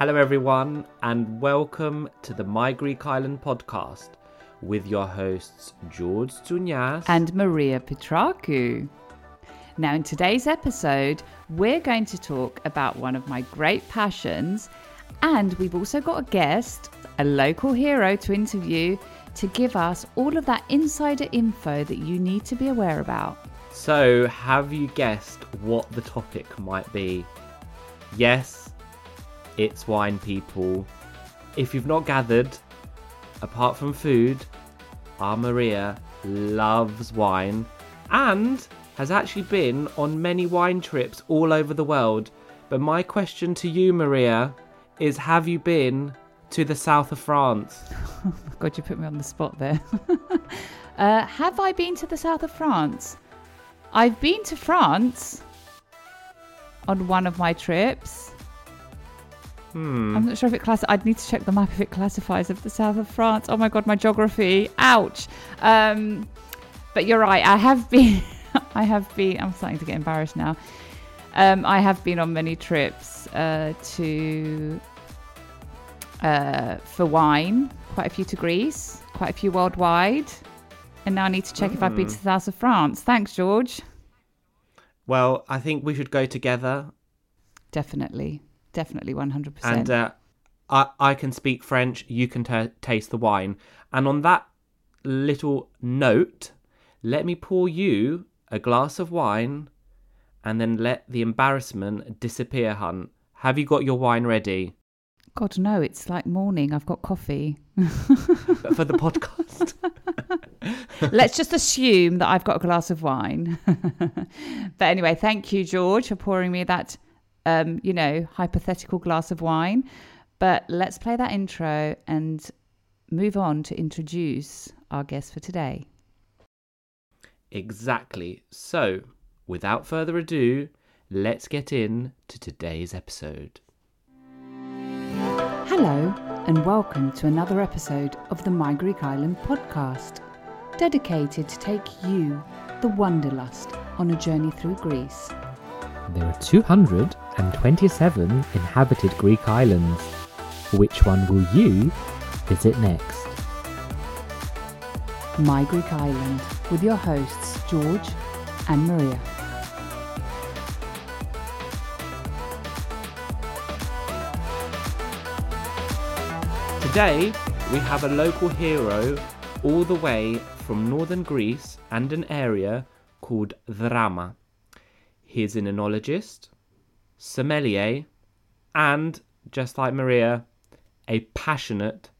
Hello, everyone, and welcome to the My Greek Island podcast with your hosts George Tsounyas and Maria Petraku. Now, in today's episode, we're going to talk about one of my great passions, and we've also got a guest, a local hero to interview to give us all of that insider info that you need to be aware about. So, have you guessed what the topic might be? Yes, it's wine, people. If you've not gathered, apart from food, our Maria loves wine and has actually been on many wine trips all over the world. But my question to you, Maria, is have you been to the south of France? God, you put me on the spot there. uh, have I been to the south of France? I've been to France on one of my trips. Hmm. I'm not sure if it class. I'd need to check the map if it classifies of the south of France. Oh my god, my geography! Ouch. Um, but you're right. I have been. I have been. I'm starting to get embarrassed now. Um, I have been on many trips uh, to uh, for wine. Quite a few to Greece. Quite a few worldwide. And now I need to check if I've been to the south of France. Thanks, George. Well, I think we should go together Definitely, definitely, 100%. and uh, I, I can speak French, you can t- taste the wine. And on that little note, let me pour you a glass of wine and then let the embarrassment disappear, Hunt. Have you got your wine ready God, no, it's like morning. I've got coffee. for the podcast? Let's just assume that I've got a glass of wine. but anyway, thank you, George, for pouring me that, um, you know, hypothetical glass of wine. But let's play that intro and move on to introduce our guest for today. exactly. So, without further ado, let's get in to today's episode. Hello, and welcome to another episode of the My Greek Island podcast, dedicated to take you, the Wanderlust, on a journey through Greece. There are 227 inhabited Greek islands. Which one will you visit next? My Greek Island, with your hosts George and Maria. Today, we have a local hero all the way from northern Greece and an area called Drama. He's an enologist, sommelier, and, just like Maria, a passionate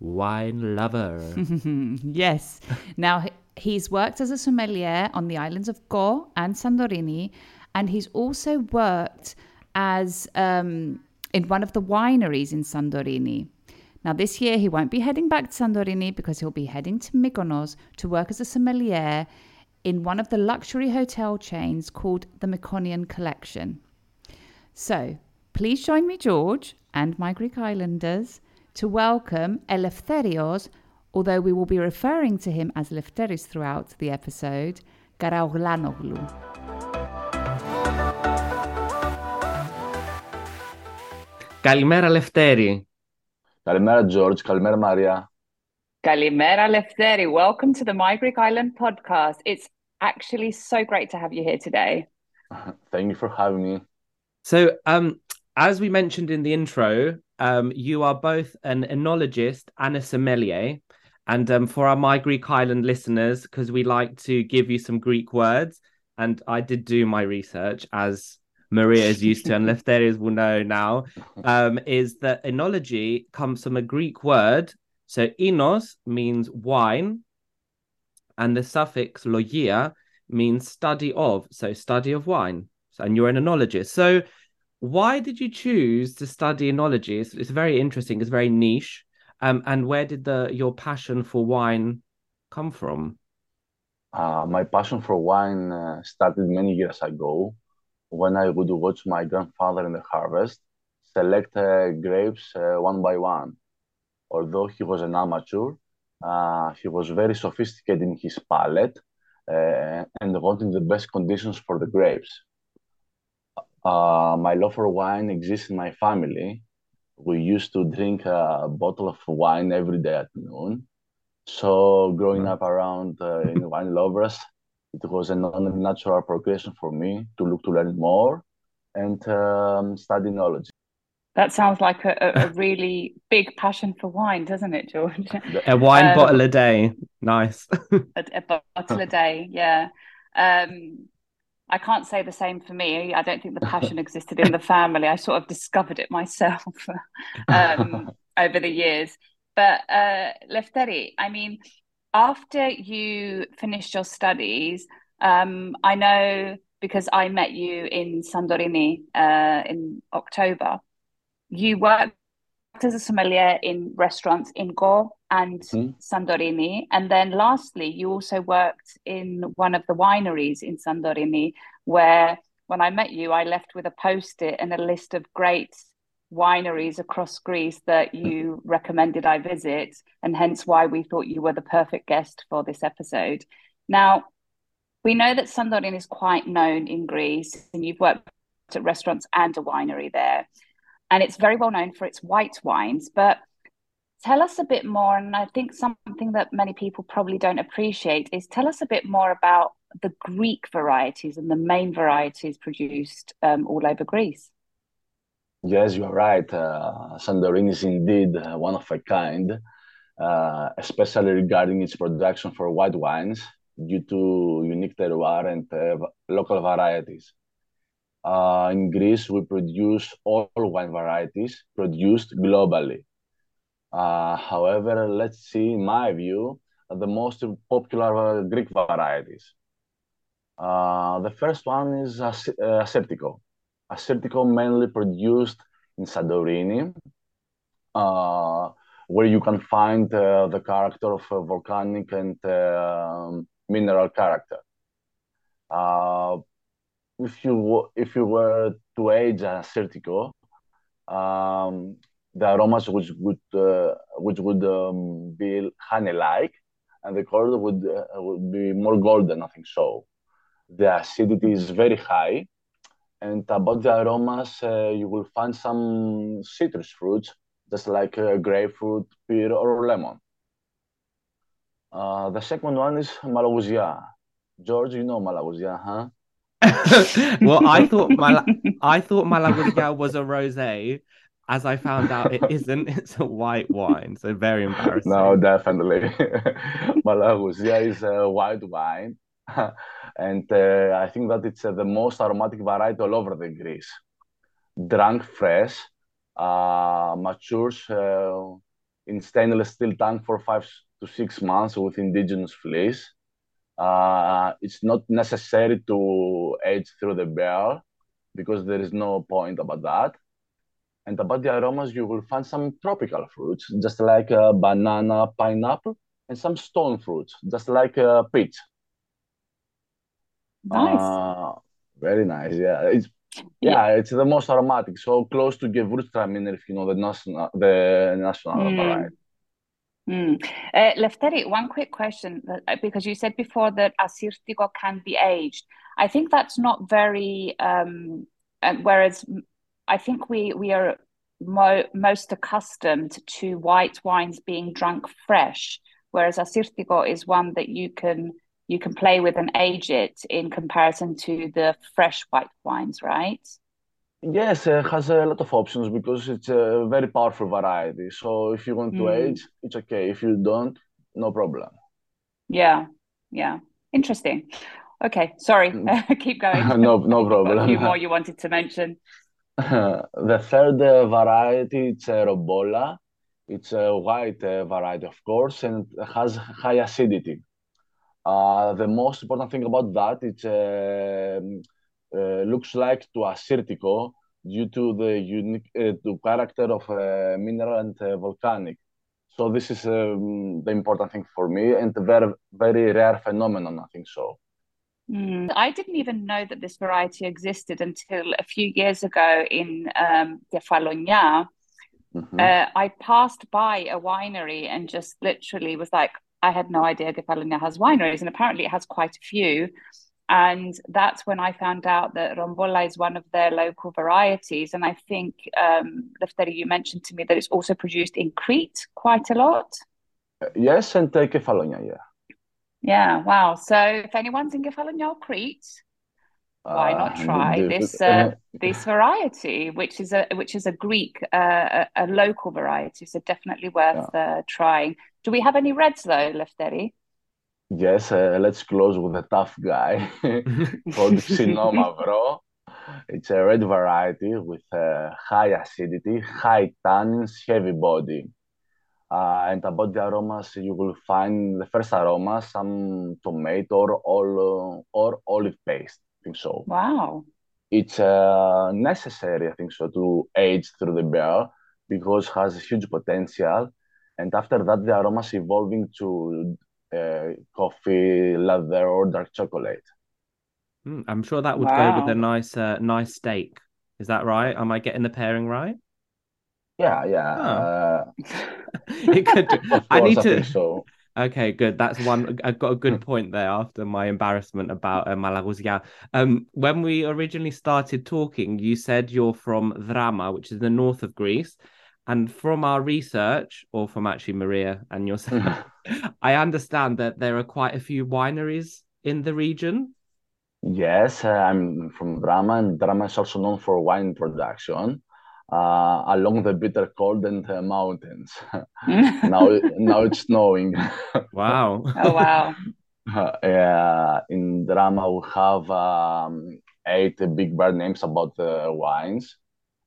wine lover. yes. Now, he's worked as a sommelier on the islands of Kos and Santorini, and he's also worked as um, in one of the wineries in Santorini. Now, this year he won't be heading back to Santorini because he'll be heading to Mykonos to work as a sommelier in one of the luxury hotel chains called the Mykonian Collection. So, please join me, George, and my Greek islanders to welcome Eleftherios, although we will be referring to him as Eleftheris throughout the episode, Karaouglanoglou. Καλημέρα Λευτέρη. Καλημέρα George, καλημέρα Μαρία. Καλημera Lefteri. Welcome to the My Greek Island podcast. It's actually so great to have you here today. Thank you for having me. So, um, as we mentioned in the intro, um, you are both an enologist and a sommelier. And um, for our My Greek Island listeners, because we like to give you some Greek words, and I did do my research as Maria is used to, and Lefteris will know now, um, is that enology comes from a Greek word. So enos means wine, and the suffix logia means study of, so study of wine. And you're an enologist. So why did you choose to study enology? It's, it's very interesting. It's very niche. Um, and where did the your passion for wine come from? Uh, my passion for wine uh, started many years ago when I would watch my grandfather in the harvest select uh, grapes uh, one by one. Although he was an amateur, uh, he was very sophisticated in his palate uh, and wanting the best conditions for the grapes. Uh, my love for wine exists in my family. We used to drink a bottle of wine every day at noon. So, growing up around uh, in wine lovers, it was a natural progression for me to look to learn more and um, study enology. That sounds like a, a really big passion for wine, doesn't it, George? A wine um, bottle a day. Nice. a, a, bottle a day, yeah. Um, I can't say the same for me. I don't think the passion existed in the family. I sort of discovered it myself um, over the years. But uh, Lefteri, I mean, after you finished your studies, um, I know because I met you in Santorini uh, in October, you worked as a sommelier in restaurants in Kos and mm. Santorini. And then lastly, you also worked in one of the wineries in Santorini, where when I met you, I left with a post it and a list of great wineries across Greece that you recommended I visit, and hence why we thought you were the perfect guest for this episode. Now, we know that Santorini is quite known in Greece, and you've worked at restaurants and a winery there. And it's very well known for its white wines. But tell us a bit more, and I think something that many people probably don't appreciate is tell us a bit more about the Greek varieties and the main varieties produced um, all over Greece. Yes, you are right. Uh, is indeed uh, one of a kind, uh, especially regarding its production for white wines due to unique terroir and uh, local varieties. Uh, in Greece, we produce all wine varieties produced globally. Uh, however, let's see, in my view, the most popular Greek varieties. the first one is Assyrtiko Assyrtiko mainly produced in Santorini, uh, where you can find uh, the character of volcanic and uh, mineral character. If you if you were to age Assyrtiko, um, the aromas which would uh, which would um, be honey-like, and the color would uh, would be more golden. I think so. The acidity is very high, and about the aromas, uh, you will find some citrus fruits, just like uh, grapefruit, pear, or lemon. Uh, the second one is Malagousia. George, you know Malagousia, huh? well, I thought Mal- I thought my Malagousia was a rosé. As I found out, it isn't. It's a white wine, so very embarrassing. No, definitely. Malagousia is a white wine and uh, I think that it's uh, the most aromatic variety all over the Greece. Drunk fresh, uh, matures uh, in stainless steel tank for five to six months with indigenous fleece. Uh, it's not necessary to age through the barrel because there is no point about that. And about the aromas, you will find some tropical fruits, just like uh, banana, pineapple, and some stone fruits, just like peach. Nice. Uh, very nice. Yeah, it's yeah, it's the most aromatic. So close to Gewürztraminer, if you know the national the national Mm. variety. Mm. Uh, Lefteri, one quick question, uh, because you said before that Assyrtiko can be aged. I think that's not very, um, whereas I think we we are mo most accustomed to white wines being drunk fresh, whereas Assyrtiko is one that you can you can play with and age it in comparison to the fresh white wines, right? Yes, it has a lot of options because it's a very powerful variety. So if you want to Mm. age, it's okay. If you don't, no problem. Yeah, yeah. Interesting. Okay, sorry. Keep going. No, no You've a few problem. more you wanted to mention. The third uh, variety, it's a Robola. It's a white uh, variety, of course, and has high acidity. Uh, the most important thing about that, it um, uh, looks like to Assyrtiko due to the unique uh, to character of uh, mineral and uh, volcanic. So this is um, the important thing for me, and a very very rare phenomenon, I think so. Mm. I didn't even know that this variety existed until a few years ago in um, Kefalonia. Mhm. Uh, I passed by a winery and just literally was like, I had no idea Kefalonia has wineries, and apparently it has quite a few. And that's when I found out that Rombola is one of their local varieties. And I think, um, Lefteri, you mentioned to me that it's also produced in Crete quite a lot. Yes, and uh, Kefalonia, yeah. Yeah, wow. So if anyone's in Kefalonia or Crete, why not Uh, try the- this uh, uh, this variety, which is a which is a Greek uh, a, a local variety, so definitely worth uh, trying. Do we have any reds though, Lefteri? Yes, uh, let's close with a tough guy called Xinomavro. It's a red variety with uh, high acidity, high tannins, heavy body. Uh, and about the aromas, you will find the first aroma, some tomato or, all, or olive paste. I think so. Wow. It's uh, necessary, I think so, to age through the barrel because it has huge potential. And after that, the aromas evolving to uh, coffee, leather, or dark chocolate. Mm, I'm sure that would go with a nice, uh, nice steak. Is that right? Am I getting the pairing right? Yeah, yeah. Oh. Uh, It could. do- I need I to. so. Okay, good. That's one. I've got a good point there after my embarrassment about uh, Malagousia. Um, when we originally started talking, you said you're from Drama, which is the north of Greece, and from our research, or from actually Maria and yourself, I understand that there are quite a few wineries in the region. Yes, uh, I'm from Drama, and Drama is also known for wine production uh, along the bitter cold and uh, mountains. now, now it's snowing. Wow. Oh wow. Uh, in Drama, we have um, eight big brand names about the wines,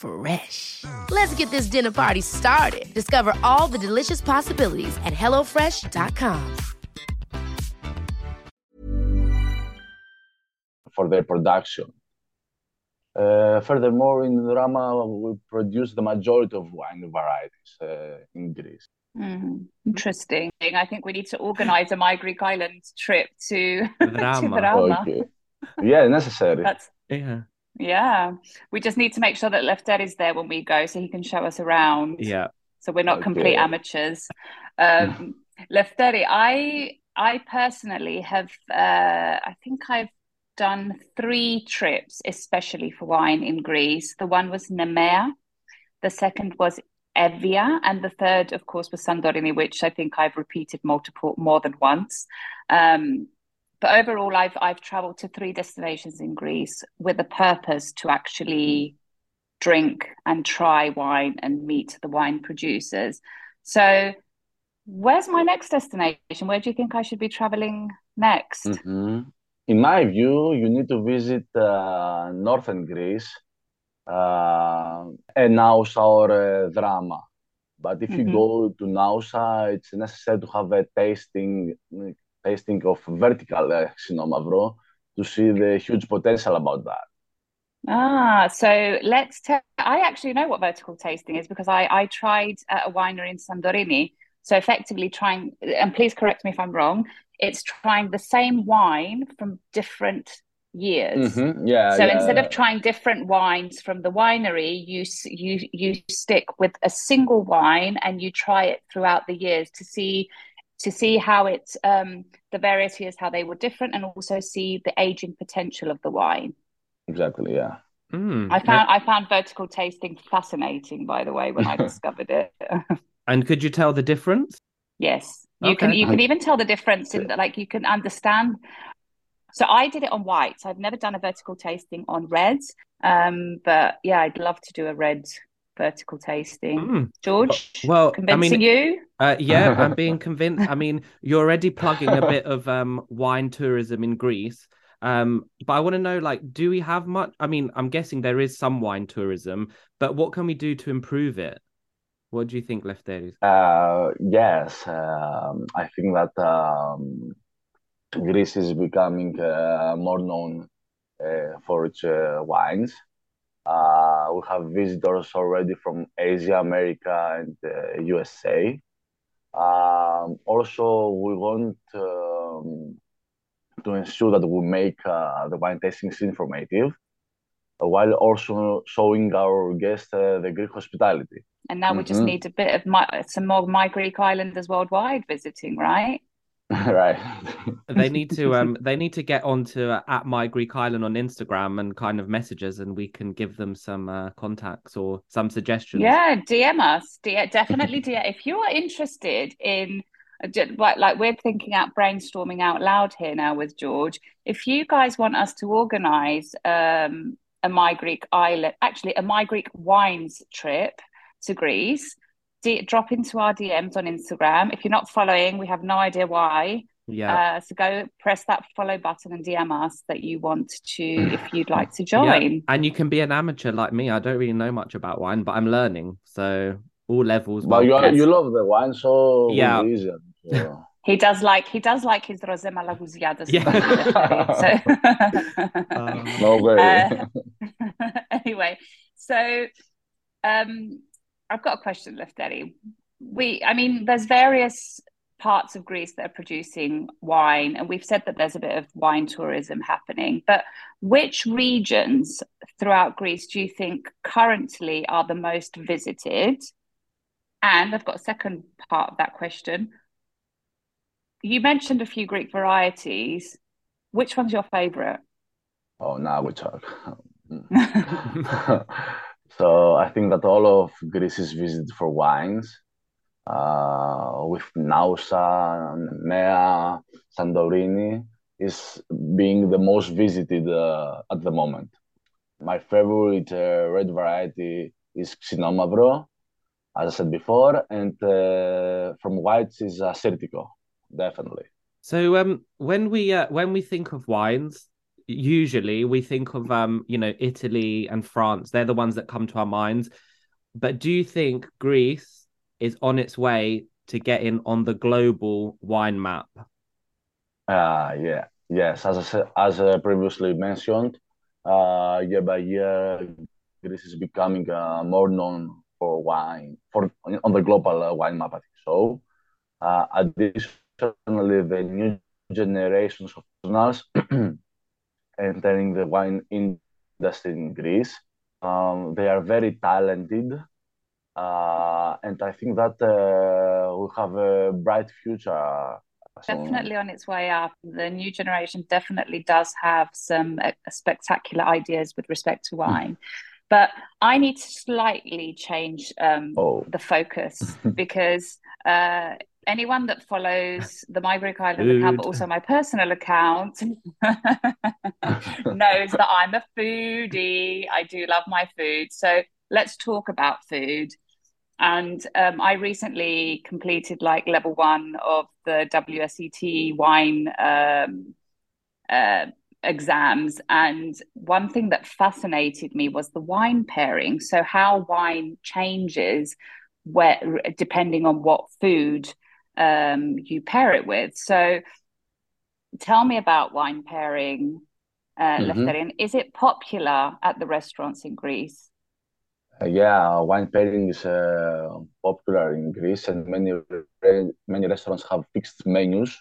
Fresh. Let's get this dinner party started. Discover all the delicious possibilities at hellofresh.com. for their production. Uh, furthermore, in Drama, we produce the majority of wine varieties uh, in Greece. Mm, interesting. I think we need to organize a My Greek Island trip to, to Drama. Drama. Okay. Yeah, necessary. That's Yeah. Yeah. We just need to make sure that Lefter is there when we go so he can show us around. Yeah. So we're not complete amateurs. Um, Lefteri, I I personally have uh, I think I've done three trips, especially for wine in Greece. The one was Nemea, the second was Evia, and the third, of course, was Santorini, which I think I've repeated multiple more than once. Um, but overall, I've I've travelled to three destinations in Greece with a purpose to actually drink and try wine and meet the wine producers. So, where's my next destination? Where do you think I should be traveling next? Mm-hmm. In my view, you need to visit uh, northern Greece, uh, and Naoussa or uh, Drama. But if mm-hmm. you go to Naoussa, it's necessary to have a tasting tasting of vertical Xinomavro to see the huge potential about that. Ah, so let's tell. I actually know what vertical tasting is because I I tried at a winery in Santorini. So effectively trying, and please correct me if I'm wrong. It's trying the same wine from different years. Mm-hmm. Yeah. So yeah, instead yeah. of trying different wines from the winery, you you you stick with a single wine and you try it throughout the years to see to see how it's um, the various years how they were different and also see the aging potential of the wine. Exactly. Yeah. Mm. I found I found vertical tasting fascinating. By the way, when I discovered it. and could you tell the difference? Yes, you Okay. can. You can even tell the difference in that. Like you can understand. So I did it on whites. I've never done a vertical tasting on reds. Um, but yeah, I'd love to do a red vertical tasting. Mm. George, Well, I convincing mean, you? Uh, yeah, I'm being convinced. I mean, you're already plugging a bit of um wine tourism in Greece. Um, but I want to know, like, do we have much? I mean, I'm guessing there is some wine tourism, but what can we do to improve it? What do you think, Lefteris? Uh, yes, um, I think that um, Greece is becoming uh, more known uh, for its uh, wines. Uh, we have visitors already from Asia, America, and uh, USA. Um, also, we want um, to ensure that we make uh, the wine tastings informative, uh, while also showing our guests uh, the Greek hospitality. And now we just Mhm. need a bit of my, some more My Greek Islanders worldwide visiting, right? right. They need to um they need to get onto uh, at my Greek Island on Instagram and kind of messages and we can give them some uh, contacts or some suggestions. Yeah, DM us. D- definitely DM. If you are interested in, uh, like, like we're thinking out, brainstorming out loud here now with George. If you guys want us to organize um, a My Greek Island, actually a My Greek Wines trip to Greece, D- drop into our DMs on Instagram. If you're not following, we have no idea why. Yeah. Uh, so go press that follow button and DM us that you want to, if you'd like to Yeah, join. and you can be an amateur like me. I don't really know much about wine, but I'm learning. So all levels. But you, are, you love the wine, so Yeah. will be easier. So. He does like he does like his rosé malagousia, Yeah. So, Um, No way. uh, anyway, so um, I've got a question, Lefteri. We, I mean, there's various parts of Greece that are producing wine, and we've said that there's a bit of wine tourism happening. But which regions throughout Greece do you think currently are the most visited? And I've got a second part of that question. You mentioned a few Greek varieties. Which one's your favorite? Oh, now we talk. So I think that all of Greece is visited for wines, uh, with Naoussa, Nea, Santorini is being the most visited uh, at the moment. My favorite uh, red variety is Xinomavro, as I said before, and uh, from whites is Assyrtiko, definitely. So um when we uh, when we think of wines, usually we think of um you know Italy and France. They're the ones that come to our minds. But do you think Greece is on its way to getting on the global wine map? Uh, yeah, yes. As I said, as previously mentioned, uh, year by year, Greece is becoming uh, more known for wine, for on the global uh, wine map. I think so. Uh, additionally, the new generations of professionals entering the wine industry in Greece, um, they are very talented, uh, and I think that uh, we have a bright future definitely on its way up. The new generation definitely does have some uh, spectacular ideas with respect to wine. but I need to slightly change um, Oh. the focus because uh, anyone that follows the My Greek Island account, but also my personal account, knows that I'm a foodie. I do love my food. So let's talk about food. And um, I recently completed like level one of the WSET wine um, uh, exams. And one thing that fascinated me was the wine pairing. So, how wine changes where, depending on what food um, you pair it with. So, tell me about wine pairing, uh, Mhm. Lefterin. Is it popular at the restaurants in Greece? Uh, yeah, wine pairing is uh, popular in Greece, and many many restaurants have fixed menus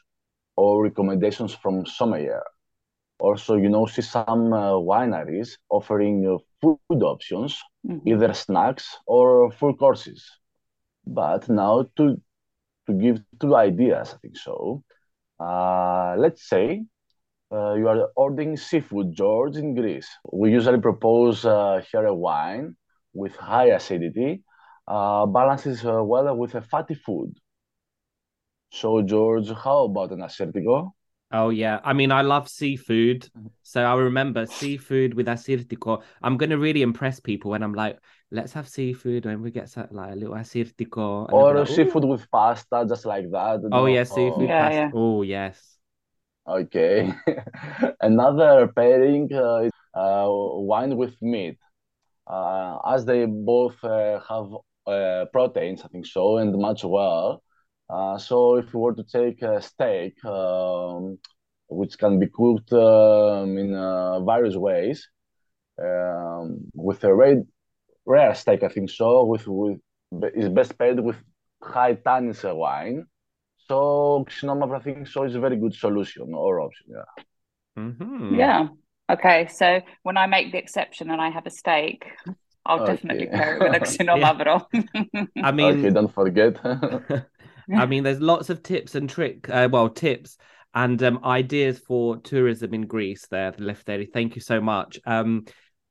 or recommendations from sommelier. Also, you know, see some uh, wineries offering uh, food options, Mhm. either snacks or full courses. But now to to give two ideas, I think so. Uh, let's say uh, you are ordering seafood, George, in Greece. We usually propose uh, here a wine with high acidity, uh, balances uh, well with a fatty food. So, George, how about an Assyrtiko? Oh yeah, I mean I love seafood, so I remember seafood with Assyrtiko. I'm gonna really impress people when I'm like, let's have seafood when we get so- like a little Assyrtiko. Or be like, seafood with pasta, just like that. Oh yeah, No. seafood Yeah, pasta. yeah. Oh yes. Okay. Another pairing uh, is uh, wine with meat, uh, as they both uh, have uh, proteins, I think so, and much well. Uh, so if you were to take a steak, um, which can be cooked um, in uh, various ways, um, with a rare, rare steak, I think so, with with is best paired with high tannins wine. So Xinomavra, I think so is a very good solution or option. Yeah. hmm Yeah. Okay. So when I make the exception and I have a steak, I'll definitely Okay. pair it with a Xinomavro. I mean, Okay, don't forget. I mean, there's lots of tips and trick, uh, well, tips and um, ideas for tourism in Greece. There, Lefteri. Thank you so much. Um,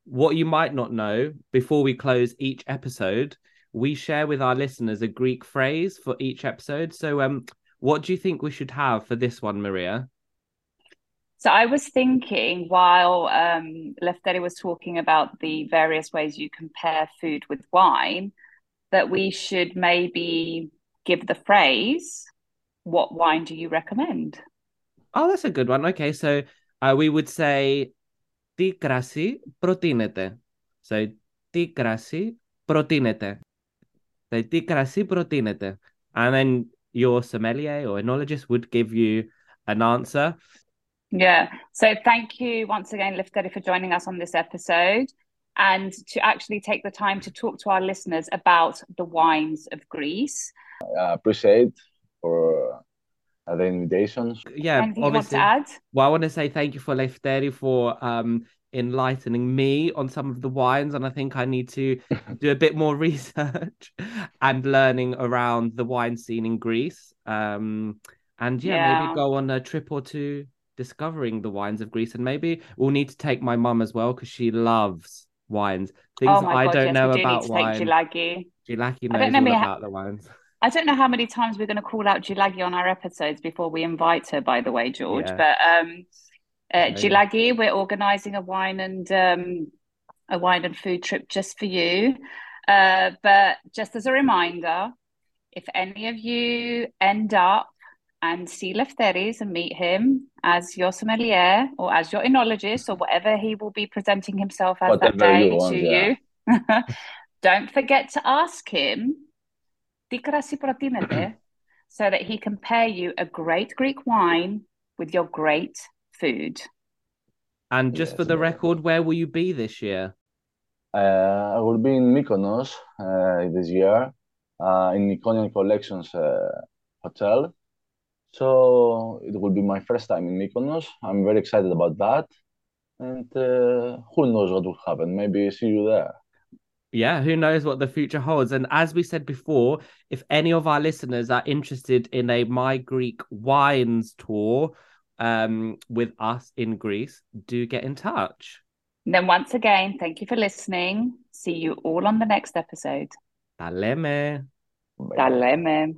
what you might not know before we close each episode, we share with our listeners a Greek phrase for each episode. So, um, what do you think we should have for this one, Maria? So I was thinking while um, Lefteri was talking about the various ways you compare food with wine, that we should maybe give the phrase, "What wine do you recommend?" Oh, that's a good one. Okay, so uh, we would say τι κρασί προτείνετε. So τι κρασί προτείνετε. So τι κρασί προτείνετε. And then your sommelier or enologist would give you an answer. Yeah. So thank you once again, Lefteri, for joining us on this episode and to actually take the time to talk to our listeners about the wines of Greece. I appreciate for uh, the invitations. Yeah, Anything you want obviously. to add? Well, I want to say thank you for Lefteri for um enlightening me on some of the wines, and I think I need to do a bit more research and learning around the wine scene in Greece. Um, and yeah, Yeah. maybe go on a trip or two discovering the wines of Greece, and maybe we'll need to take my mum as well because she loves wines. Things oh I God, don't yes, know do about wine. Gilagi. I knows don't know all about the wines. I don't know how many times we're going to call out Gilagi on our episodes before we invite her, by the way, George. Yeah. But um, uh. Gilagi, we're organising a wine and um, a wine and food trip just for you. Uh, but just as a reminder, if any of you end up and see if there is and meet him as your sommelier or as your enologist or whatever he will be presenting himself as whatever that day you want, to yeah. you. Don't forget to ask him so that he can pair you a great Greek wine with your great food. And just yes, for the yeah. record, where will you be this year? Uh, I will be in Mykonos uh, this year uh, in Mykonian Collections uh, Hotel. So it will be my first time in Mykonos. I'm very excited about that. And uh, who knows what will happen? Maybe see you there. yeah, who knows what the future holds? And as we said before, if any of our listeners are interested in a My Greek Wines tour um, with us in Greece, do get in touch. And then once again, thank you for listening. See you all on the next episode. Τα λέμε. Τα λέμε.